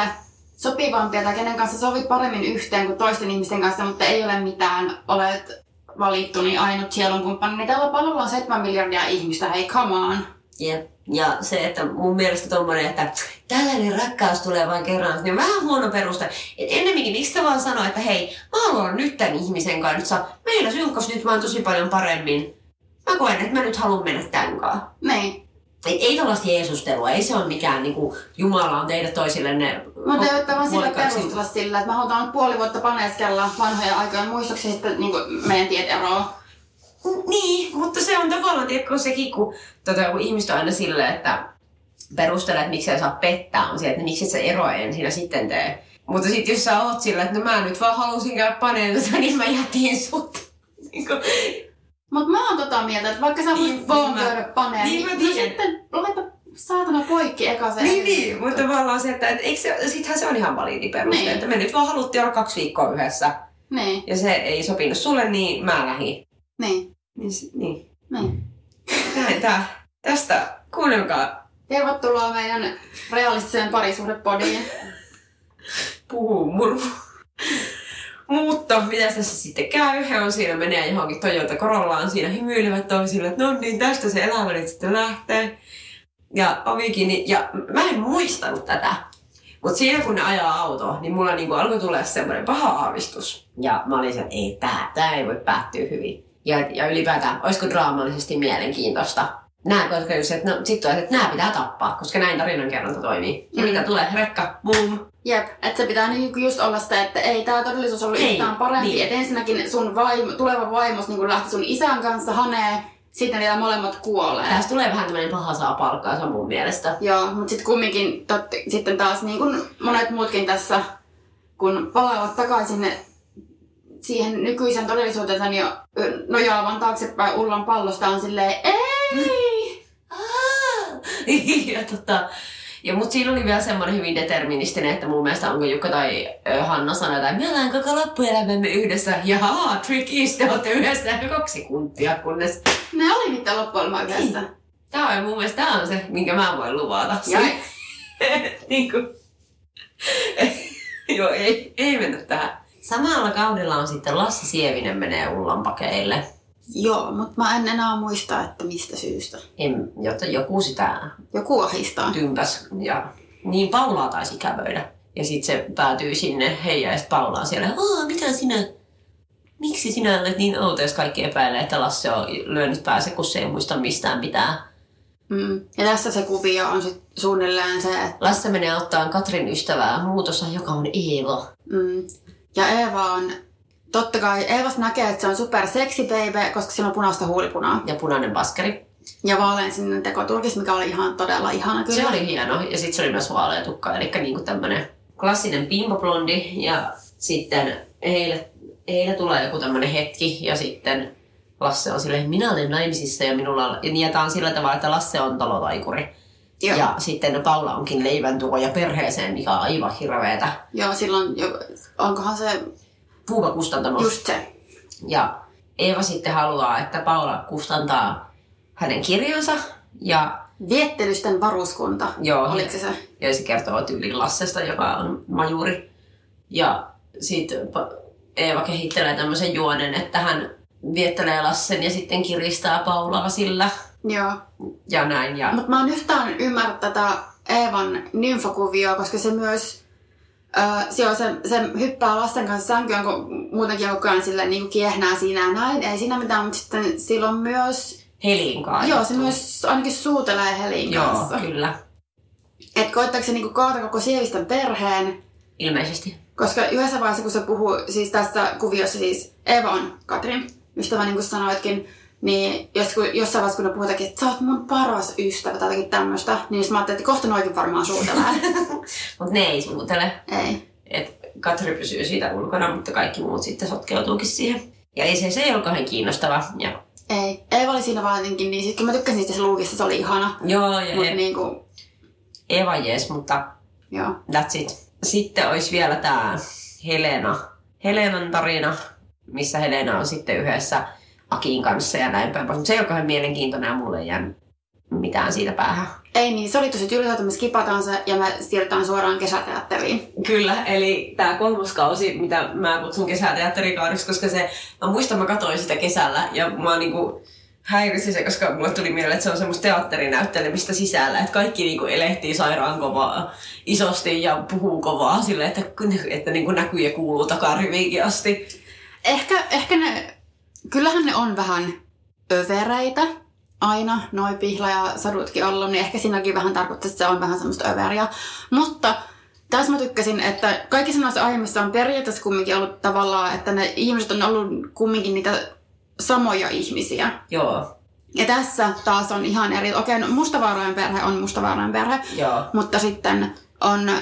sopivampia tai kenen kanssa sovit paremmin yhteen kuin toisten ihmisten kanssa, mutta ei ole mitään, olet valittu, niin ainut sielun kumppani. Niin tällä pallolla on 7 miljardia ihmistä, hei come on. Jep. Ja se, että mun mielestä tommonen, että tällainen rakkaus tulee vain kerran, niin on vähän huono peruste. Et ennemminkin, miksi vaan sanoa, että hei, mä haluan nyt tämän ihmisen kanssa. Meillä synkkas nyt vaan tosi paljon paremmin. Mä koen, että mä nyt haluan mennä tämän kanssa. Niin. Ei, ei tällaista jeesustelua, ei se ole mikään niinku, Jumala on teidät toisillenne Mutta ei ole vaan sillä perustella sillä, että mä halutaan nyt puoli vuotta paneskella vanhoja aikoja muistoksi ja sitten niin meidän tiet eroaa. Niin, mutta se on tavallaan, tiedätkö, sekin, kun, tota, kun ihmiset on aina silleen, että perustelee, että miksi sä saa pettää, on se, että miksi sä eroa ensin ja sitten tee. Mutta sitten jos sä oot sillä, että no mä nyt vaan halusin käydä paneelta, *laughs* niin mä jätin sut. Niin Mutta mä oon tota mieltä, että vaikka sä Niin, vaan niin mä- käydä paneen, niin niin, niin sitten laita saatana poikki eka se. niin, niin, mutta tavallaan se, että et, eikö se, sittenhän se on ihan validi peruste, Niin. että me nyt vaan haluttiin olla kaksi viikkoa yhdessä Niin, ja se ei sopinut sulle, niin mä lähdin. niin, Niin, niin. niin. Näin tää. Tästä kuunnelkaa Tervetuloa meidän realistiseen parisuhdepodiin. puhuu murfu. Mutta mitä tässä sitten käy? He on siinä, menee johonkin Toyota Corollaan, siinä hymyilevät toisille, että no niin, tästä se elämä nyt sitten lähtee. Ja ovikin, niin- ja mä en muistanut tätä. Mutta siinä kun ne ajaa autoa, niin mulla niinku alkoi tulla semmoinen paha aavistus. Ja mä olin se, että ei tää, tää ei voi päättyä hyvin. Ja, ja ylipäätään, olisiko draamallisesti mielenkiintoista. Nää, koska just, että no, sit tulee, että nää pitää tappaa, koska näin tarinankerronta toimii. Ja Mm. mitä tulee? Rekka, boom, Jep, että se pitää niinku just olla sitä, että ei tämä todellisuus ollut Ei, yhtään parempi. niin. Että ensinnäkin sun vaimo, tuleva vaimos niin lähti sun isän kanssa hanee, sitten vielä molemmat kuolee. Tästä tulee vähän tämmöinen paha saa palkkaa, se on mun mielestä. Joo, mutta sitten kumminkin totti, sitten taas niin kuin monet muutkin tässä, kun palaavat takaisin siihen nykyisen todellisuutensa, niin nojaavan taaksepäin ullan pallosta on silleen, ei! *laughs* ja, tota, ja mut siinä oli vielä semmoinen hyvin deterministinen, että mun mielestä onko Jukka tai ö, Hanna sanoi, että me ollaan koko loppuelämämme yhdessä. Ja haa, trick is, te olette yhdessä kaksi sekuntia, kunnes... Ne oli niitä loppuilma yhdessä. Tää on mun mielestä on se, minkä mä voin luvata. *laughs* Niin kuin... Joo, ei, ei mennä tähän. Samalla kaudella on sitten Lassi Sievinen menee ullanpakeille. Joo, mutta mä en enää muista, että mistä syystä. En, jotta joku sitä Joku ahistaa. tympäs ja niin Paulaa taisi kävöidä. Ja sitten se päätyy sinne heidän ja sit Paula on siellä, Aa, mitä sinä, miksi sinä olet niin outo, jos kaikki epäilee, että Lasse on lyönyt päässä, kun se ei muista mistään mitään. Mm. Ja tässä se kuvio on sit suunnilleen se, että Lasse menee ottaa Katrin ystävää muutossa, joka on Eeva. mm. ja Eeva on, totta kai Eevasta näkee, että se on super sexy baby, koska sillä on punaista huulipunaa. Ja punainen baskeri. Ja vaalean sinne tekoturkis, mikä oli ihan todella ihana kyllä. Se oli hieno. Ja sitten se oli myös vaalea tukka, eli niinku tämmönen klassinen pimpoblondi. Ja sitten heille, heille tulee joku tämmönen hetki ja sitten Lasse on silleen, minä olen naimisissa ja minulla on... Ja tää on sillä tavalla, että Lasse on talotaikuri. Joo. Ja sitten Paula onkin leivän tuoja perheeseen, mikä on aivan hirveetä. Joo, silloin, onkohan se Puuva kustantamo. just se. Ja Eeva sitten haluaa, että Paula kustantaa hänen kirjansa. Ja Viettelysten varuskunta. joo, Oliko se se? ja se kertoo tyyliin Lassesta, joka on majuri. Ja sitten Eeva kehittelee tämmöisen juonen, että hän viettelee Lassen ja sitten kiristää Paulaa sillä Joo. ja näin. Ja Mutta mä oon yhtään ymmärrä tätä Eevan nymfokuvioa, koska se myös Öö, se, on se, se hyppää lasten kanssa sänkyyn, kun muutenkin koko ajan sille niin kiehnää siinä ja näin. Ei siinä mitään, mutta sitten silloin myös... Helin kanssa. Joo, se myös ainakin suutelee Helin Joo, kanssa. kyllä. Että koittaako se niinku kaata koko Sievisten perheen, Ilmeisesti. koska yhdessä vaiheessa, kun se puhuu, siis tässä kuviossa siis Eva on Katrin, ystävä niin kuin sanoitkin, niin joskus, jossain vaiheessa, kun ne puhutakin, että sä oot mun paras ystävä tai jotakin tämmöistä, niin mä ajattelin, että kohta noikin varmaan suutelee. *laughs* Mutta ne ei suutele. ei. Et Katri pysyy siitä ulkona, mutta kaikki muut sitten sotkeutuukin siihen. Ja ei se, se ei ollut kauhean kiinnostava. Ja, Ei. Eeva oli siinä vaan jotenkin, niin sit kun mä tykkäsin siitä se luukista, se oli ihana. joo, ja Mutta e- niinku, Eva jees, mutta joo. that's it. Sitten olisi vielä tämä Helena. Helenan tarina, missä Helena on sitten yhdessä Akin kanssa ja näin päin pois. Mutta se ei ole kauhean mielenkiintoinen ja mulle ei jäänyt mitään siitä päähän. Ei niin, se oli tosi tylsä, että me skipataan se ja me siirrytään suoraan kesäteatteriin. Kyllä, eli tämä kolmoskausi, mitä mä kutsun kesäteatterikaudiksi, koska se, mä muistan, mä katsoin sitä kesällä ja mä niinku häirisi se, koska mulle tuli mieleen, että se on semmoista teatterinäyttelemistä sisällä, että kaikki niinku elehtii sairaan kovaa isosti ja puhuu kovaa silleen, että, että niinku näkyy ja kuuluu takariviinkin asti. Ehkä, ehkä ne, kyllähän ne on vähän övereitä aina, noi pihla ja sadutkin ollut, niin ehkä siinäkin vähän tarkoittaa, että se on vähän semmoista överia. Mutta tässä mä tykkäsin, että kaikissa noissa aiemmissa on periaatteessa kumminkin ollut tavallaan, että ne ihmiset on ollut kumminkin niitä samoja ihmisiä. Joo. Ja tässä taas on ihan eri. Okei, no Mustavaarojen perhe on Mustavaarojen perhe, Joo. mutta sitten on ö,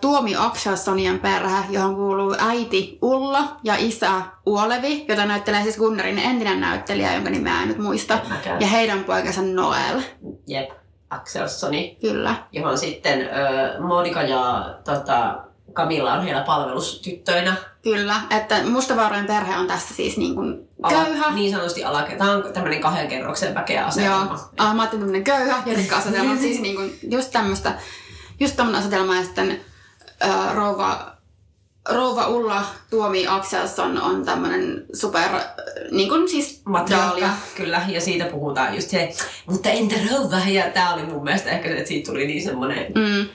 Tuomi Akselsonien perhe, johon kuuluu äiti Ulla ja isä Uolevi, jota näyttelee siis Gunnarin entinen näyttelijä, jonka nimeä en nyt muista. Mäkään. Ja heidän poikansa Noel. Jep, Axelssoni, Kyllä. johon sitten ö, Monika ja tota, Camilla on heillä palvelustyttöinä. Kyllä, että Mustavaarojen perhe on tässä siis niin kuin Ala- köyhä. Niin sanotusti alakerta. Tämä on tämmöinen kahden kerroksen väkeä Joo, asetelma. ah, mä ajattelin tämmönen köyhä ja rikka asetelma, *laughs* siis niinku just tämmöistä, just tämmöinen asetelma ja sitten ää, rouva, rouva Ulla Tuomi Axelsson on tämmöinen super, niin kuin siis Matriarkka, Dahlia. kyllä, ja siitä puhutaan just se, mutta entä rouva? Ja tää oli mun mielestä ehkä se, että siitä tuli niin semmoinen Mm,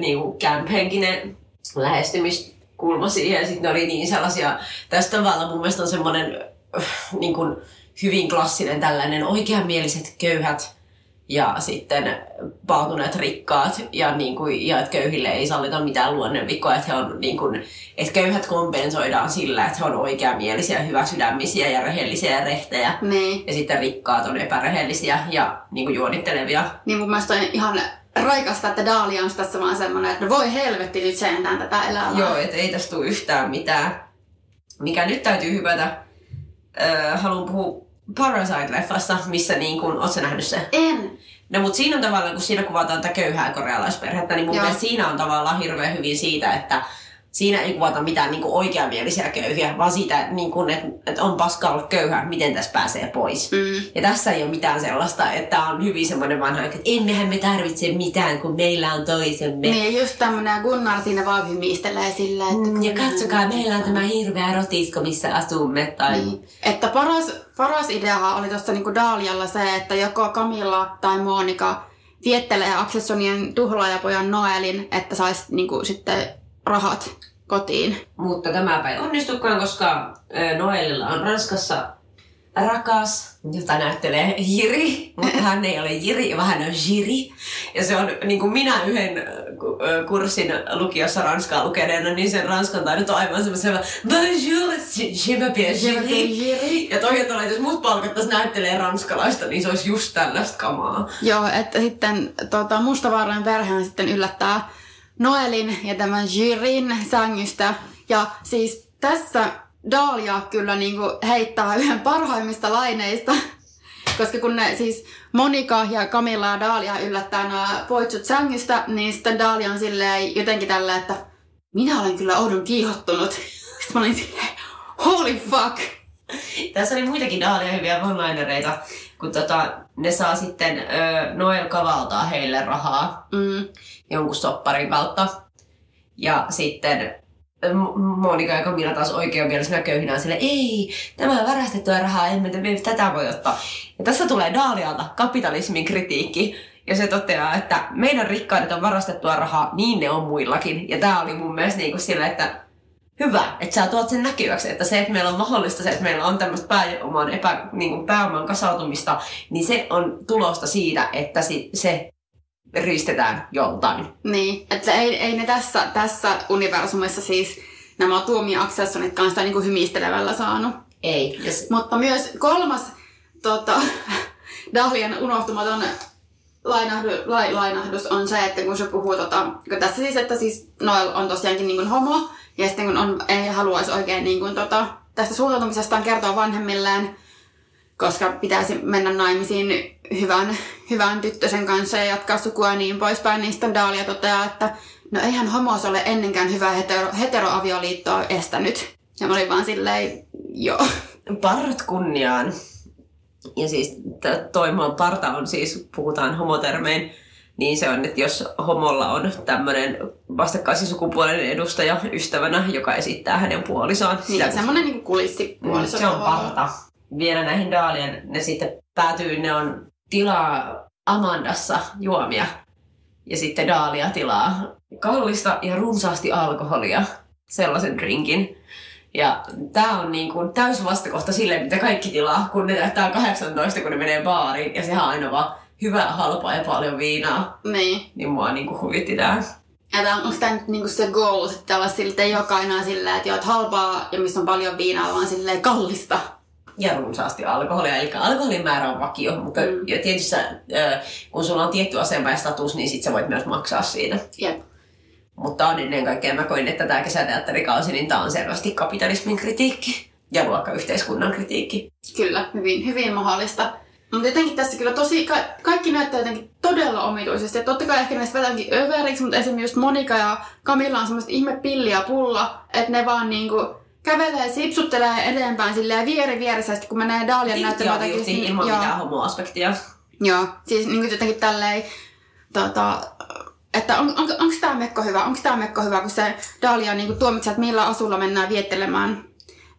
niinku camp-henkinen lähestymiskulma siihen. Ja sitten ne oli niin sellaisia, tästä tavalla mun mielestä on semmoinen äh, niin kuin hyvin klassinen tällainen oikeanmieliset köyhät ja sitten paatuneet rikkaat ja, niin kuin, ja että köyhille ei sallita mitään luonnonvikoa, että, he on, niin kuin, että köyhät kompensoidaan sillä, että he on oikeamielisiä, hyväsydämisiä ja rehellisiä ja rehtejä. niin. Ja sitten rikkaat on epärehellisiä ja niin kuin juonittelevia. Niin mun mielestä on ihan raikasta, että Dahlia on tässä vaan semmoinen, että no voi helvetti nyt sentään tätä elämää. Joo, et ei tästä tule yhtään mitään. Mikä nyt täytyy hypätä. Öö, haluan puhua Parasite-leffasta, missä niin kun, oot sä nähnyt sen? En. No mut siinä on tavallaan, kun siinä kuvataan tätä köyhää korealaisperhettä, niin mun Joo. mielestä siinä on tavallaan hirveän hyvin siitä, että siinä ei kuvata mitään niin oikeamielisiä köyhiä, vaan siitä, niin kun, että, että on paska olla köyhä, miten tässä pääsee pois. Mm. Ja tässä ei ole mitään sellaista, että on hyvin semmoinen vanha, että emmehän me tarvitse mitään, kun meillä on toisemme. Niin, just tämmönen ja Gunnar siinä vaan hymistelee silleen, että... Mm, Ja katsokaa, meillä on tämä hirveä rotisko, missä asumme. Tai... Niin. Että paras, paras ideahan oli tuossa niinku Daalialla se, että joko Camilla tai Monika viettelee Aksessonien tuhlaajapojan Noelin, että saisi niinku sitten rahat kotiin. Mutta tämä ei onnistukaan, koska Noelilla on Ranskassa rakas, jota näyttelee Jiri, mutta hän ei ole Jiri, vaan hän on Jiri. Ja se on niin kuin minä yhden kurssin lukiossa ranskaa lukeneena, niin sen ranskan taidot on aivan semmoisen bonjour, je m'appelle Jiri. Jiri. Ja toi, että jos mut palkattaisiin näyttelee ranskalaista, niin se olisi just tällaista kamaa. Joo, että sitten tota, Mustavaarojen perheen sitten yllättää Noelin ja tämän Jirin sängystä. Ja siis tässä Daalia kyllä niinku heittää yhden parhaimmista laineista. Koska kun ne siis Monika ja Camilla ja Daalia yllättää nämä poitsut sängystä, niin sitten Daalia on silleen jotenkin tällä, että minä olen kyllä oudon kiihottunut. Sitten mä olin silleen, holy fuck. Tässä oli muitakin Daalia hyviä one-linereita, kun tota, ne saa sitten, ö, Noel kavaltaa heille rahaa Mm, jonkun sopparin kautta. Ja sitten Monika ja Camilla taas oikeamielisenä köyhinä sille, ei, tämä on varastettua rahaa, emme me tätä voi ottaa. Ja tässä tulee Daalialta kapitalismin kritiikki. Ja se toteaa, että meidän rikkaudet on varastettua rahaa, niin ne on muillakin. Ja tämä oli mun mielestä niin kuin sillä, että hyvä, että sä tuot sen näkyväksi, että se, että meillä on mahdollista se, että meillä on tämmöistä pääoman, epä, niin kuin pääoman kasautumista, niin se on tulosta siitä, että si, se riistetään joltain. Niin, että ei, ei ne tässä, tässä universumissa siis nämä Tuomi Aksessonitkaan sitä niinku hymistelevällä saanut. Ei. Se, Mutta myös kolmas tota, *laughs* Dahlian unohtumaton lainahdu, lai, lainahdus on se, että kun se puhuu, tota, kun tässä siis, että siis Noel on tosiaankin niin kuin homo, ja sitten kun on, ei haluaisi oikein niin kuin, tota, tästä suuntautumisestaan kertoa vanhemmilleen, koska pitäisi mennä naimisiin hyvän, hyvän tyttösen kanssa ja jatkaa sukua niin poispäin, niin sitten Dahlia toteaa, että no eihän homos ole ennenkään hyvää hetero, heteroavioliittoa estänyt. Ja mä olin vaan silleen, Joo. Parrat kunniaan. Ja siis toimaan parta on siis, puhutaan homotermein, niin se on, että jos homolla on tämmöinen vastakkaisen sukupuolen edustaja ystävänä, joka esittää hänen puolisoaan. Niin, sitä semmoinen niinku kulissipuoliso. Mm, se on parta. Vielä näihin Daalien, ne sitten päätyy, ne on tilaa Amandassa juomia. Ja sitten Daalia tilaa kallista ja runsaasti alkoholia, sellaisen drinkin. Ja tää on niin kuin täys vastakohta sille, mitä kaikki tilaa, kun ne täyttää 18, kun ne menee baariin. Ja sehän on aina vaan hyvää, halpaa ja paljon viinaa. Niin. Niin mua niin kuin huvitti tää. Ja tää, onko tämä nyt niinku se goal sitten olla sille, että ei olekaan enää silleen, että joo, että halpaa ja missä on paljon viinaa, vaan silleen kallista. ja runsaasti alkoholia. Eli alkoholin määrä on vakio, mutta Mm. ja tietysti sä, kun sulla on tietty asema ja status, niin sit sä voit myös maksaa siitä. Jep. Mutta on ennen kaikkea, mä koin, että tämä kesäteatterikausi, niin tämä on selvästi kapitalismin kritiikki ja luokkayhteiskunnan kritiikki. Kyllä, hyvin, hyvin mahdollista. Mutta jotenkin tässä kyllä tosi, ka- kaikki näyttää jotenkin todella omituisesti. Ja totta kai ehkä näistä vetäänkin överiksi, mutta esimerkiksi just Monika ja Camilla on semmoista ihme pilli ja pulla, että ne vaan niinku kävelee, sipsuttelee edeenpäin silleen vieri vieressä, sitten kun menee Dalian näyttämään jotakin... ilman joo. mitään homoaspektia. Joo, siis niin kuin jotenkin tälleen, tota, että on, on, onko tämä mekko hyvä, onko tämä mekko hyvä, kun se Dalia niin tuomitsee, että millä asulla mennään viettelemään,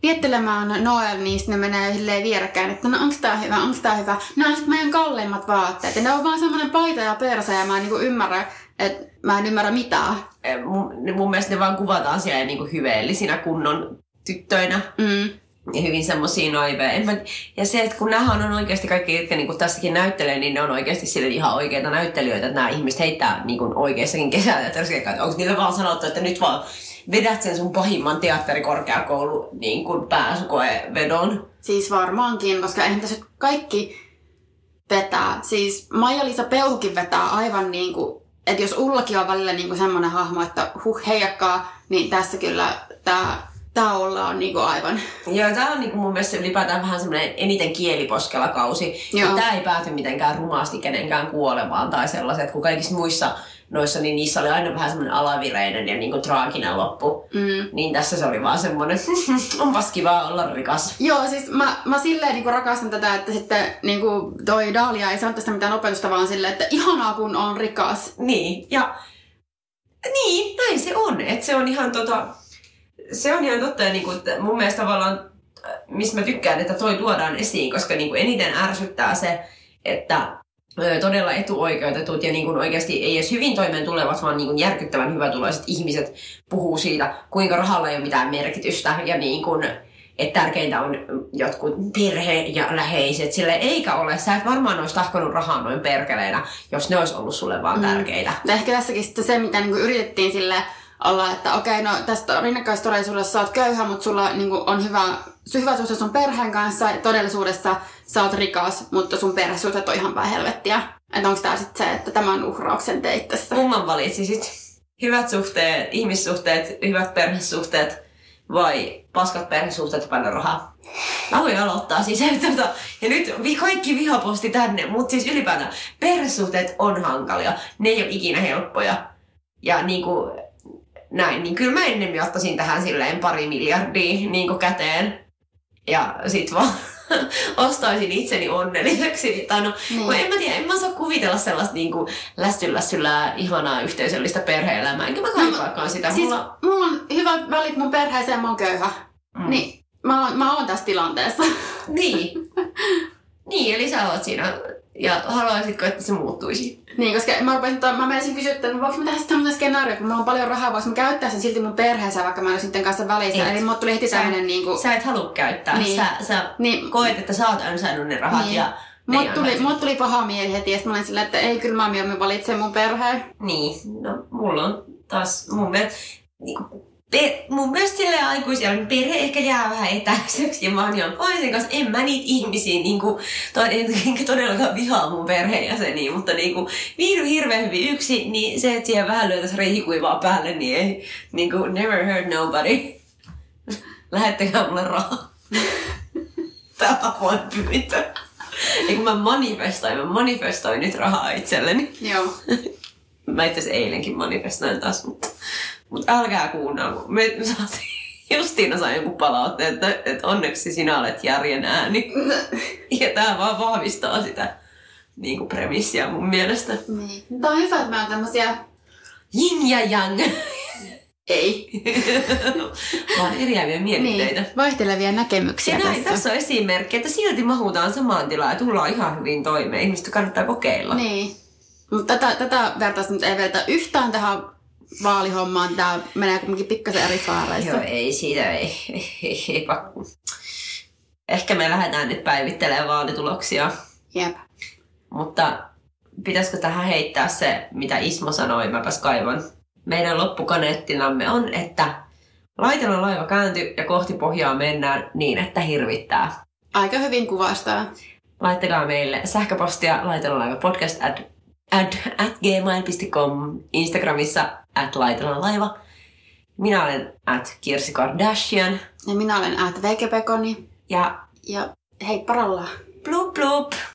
viettelemään Noel, niin sitten ne menee silleen vierekkäin, että no onko tämä hyvä, onko tämä hyvä. Nämä on sitten meidän kalleimmat vaatteet, ja ne on vaan semmoinen paita ja persa, ja mä en niin kuin ymmärrä, että mä en ymmärrä mitään. Eh, Mun, mun mielestä ne vaan kuvataan siellä niin kuin hyveellisinä kunnon tyttöinä. Mm. ja hyvin semmosia noiveja. Ja se, että kun nämä on oikeasti kaikki, jotka niinku tässäkin näyttelee, niin ne on oikeasti sille ihan oikeita näyttelijöitä, että nämä ihmiset heittää niinku oikeissakin kesäteatterissa, että onko niille vaan sanottu, että nyt vaan vedät sen sun pahimman teatterikorkeakoulu niin kuin pääsykoevedon. Siis varmaankin, koska eihän tässä kaikki vetää. Siis Maija-Liisa Peuhukin vetää aivan niin kuin, että jos Ullakin on välillä niin kuin semmoinen hahmo, että huh heijakkaa, niin tässä kyllä tämä tää Ulla on niin kuin aivan. Joo, tää on niinku mun mielestä ylipäätään vähän semmoinen eniten kieliposkella kausi. Joo. Tämä ei pääty mitenkään rumaasti kenenkään kuolemaan tai sellaiset, kun kaikissa muissa noissa, niin niissä oli aina vähän semmoinen alavireinen ja niinku traaginen loppu. Mm. Niin tässä se oli vaan semmoinen, *laughs* onpas kiva olla rikas. Joo, siis mä, mä silleen niin rakastan tätä, että sitten niin kuin toi Dalia ei sano tästä mitään opetusta, vaan silleen, että ihanaa kun on rikas. Niin, ja niin, näin se on. Että se on ihan tota, se on ihan totta ja niinku, että mun mielestä tavallaan, äh, mistä mä tykkään, että toi tuodaan esiin, koska niinku eniten ärsyttää se, että todella etuoikeutetut ja niin oikeasti ei edes hyvin toimeen tulevat, vaan niin järkyttävän hyvätuloiset ihmiset puhuu siitä, kuinka rahalla ei ole mitään merkitystä ja niin kuin, että tärkeintä on jotkut perhe ja läheiset, sille eikä ole. Sä et varmaan olisi tahkonut rahaa noin perkeleinä, jos ne olisi ollut sulle vaan Mm. tärkeitä. Ja ehkä tässäkin sitten se, mitä niin kuin yritettiin sille olla, että okei, no tästä rinnakkaistodellisuudessa sä oot köyhä, mutta sulla niin kuin, on hyvä, hyvä suhde sun perheen kanssa. Todellisuudessa sä oot rikas, mutta sun perhesuhteet on ihan päin helvettiä. Että onko tää sitten se, että tämän uhrauksen teit tässä? Kumman valitsisit? Hyvät suhteet, ihmissuhteet, hyvät perhesuhteet vai paskat perhesuhteet ja paljon rahaa? Mä voin aloittaa siis. *laughs* että Tota, ja nyt kaikki vihaposti tänne, mutta siis ylipäätään perhesuhteet on hankalia. Ne ei ole ikinä helppoja. Ja niin kuin, näin, niin kyllä mä ennemmin ottaisin tähän silleen pari miljardia niin kuin käteen. Ja sit vaan *laughs* ostaisin itseni onnelliseksi. Tai no, Niin. niin. en mä tiedä, en mä saa kuvitella sellaista niinku lässyllä ihanaa yhteisöllistä perhe-elämää. Enkä mä kaipaakaan sitä. Siis Mulla... mulla on hyvät välit mun perheeseen, mä oon köyhä. Mm. Niin, mä oon, mä oon tässä tilanteessa. Niin. *laughs* niin, eli sä oot siinä. Ja haluaisitko, että se muuttuisi? niin, koska mä rupesin, mä menisin kysyä, että voinko mä tehdä sitten tämmöisen skenaario, kun mulla on paljon rahaa, voinko mä käyttää sen silti mun perheeseen, vaikka mä en ole sitten kanssa välissä. Et. Eli mulla tuli heti Sä- tämmöinen niinku... Sä et halua käyttää. Niin. Sä, sä Niin, koet, että sä oot ansainnut ne rahat Niin. ja Mut tuli, mut tuli paha mieli heti, ja sit mä olin silleen, että ei, kyllä mä mieluummin valitsen mun perheen. Niin, no mulla on taas mun mielestä, niinku, per, mun mielestä silleen aikuisella niin perhe ehkä jää vähän etäiseksi ja mä oon ihan poisen kanssa, en mä niitä ihmisiä niinku, to, enkä todellakaan vihaa mun perheenjäseniä, mutta niinku viihdy hirveän hyvin yksin, niin se, että siihen vähän lyötäisi riihikuivaa päälle, niin ei niinku never hurt nobody. *laughs* Lähettäkää mulle rahaa. *laughs* Tää on avoin pyyntö. Ja kun mä manifestoin, mä manifestoin nyt rahaa itselleni. Joo. *laughs* Mä itse eilenkin manifestoin taas, mutta, mutta älkää kuunnelko. Me *laughs* saatiin Justiina sai joku palautteen, että, että onneksi sinä olet järjen ääni. *laughs* Ja tämä vaan vahvistaa sitä niin kuin premissiä mun mielestä. Niin. Tää on hyvä, että meillä on tämmösiä... Yin ja yang. Ei. *laughs* vaan eriäviä mielipiteitä. Niin. Vaihtelevia näkemyksiä Ja näin, tässä. tässä on esimerkki, että silti mahutaan samaan tilaan ja tullaan ihan hyvin toimeen. Ihmistä kannattaa kokeilla. Niin. Mutta tätä, tätä vertausta nyt ei vedetä yhtään tähän vaalihommaan. Tämä menee kuitenkin pikkasen eri sfääreissä. Joo, ei siitä, ei, ei, ei, ei. Ehkä me lähdetään nyt päivittelemään vaalituloksia, Jep. mutta pitäisikö tähän heittää se, mitä Ismo sanoi, mäpäs kaivan. Meidän loppukaneettinamme on, että laitella laiva käänty ja kohti pohjaa mennään niin, että hirvittää. Aika hyvin kuvastaa. Laittakaa meille sähköpostia laitella podcast at, at, at gmail.com, Instagramissa at laitella laiva. Minä olen at Kirsi Kardashian Ja minä olen Äätä Veikepekoni. ja Ja hei paralla. blup blup.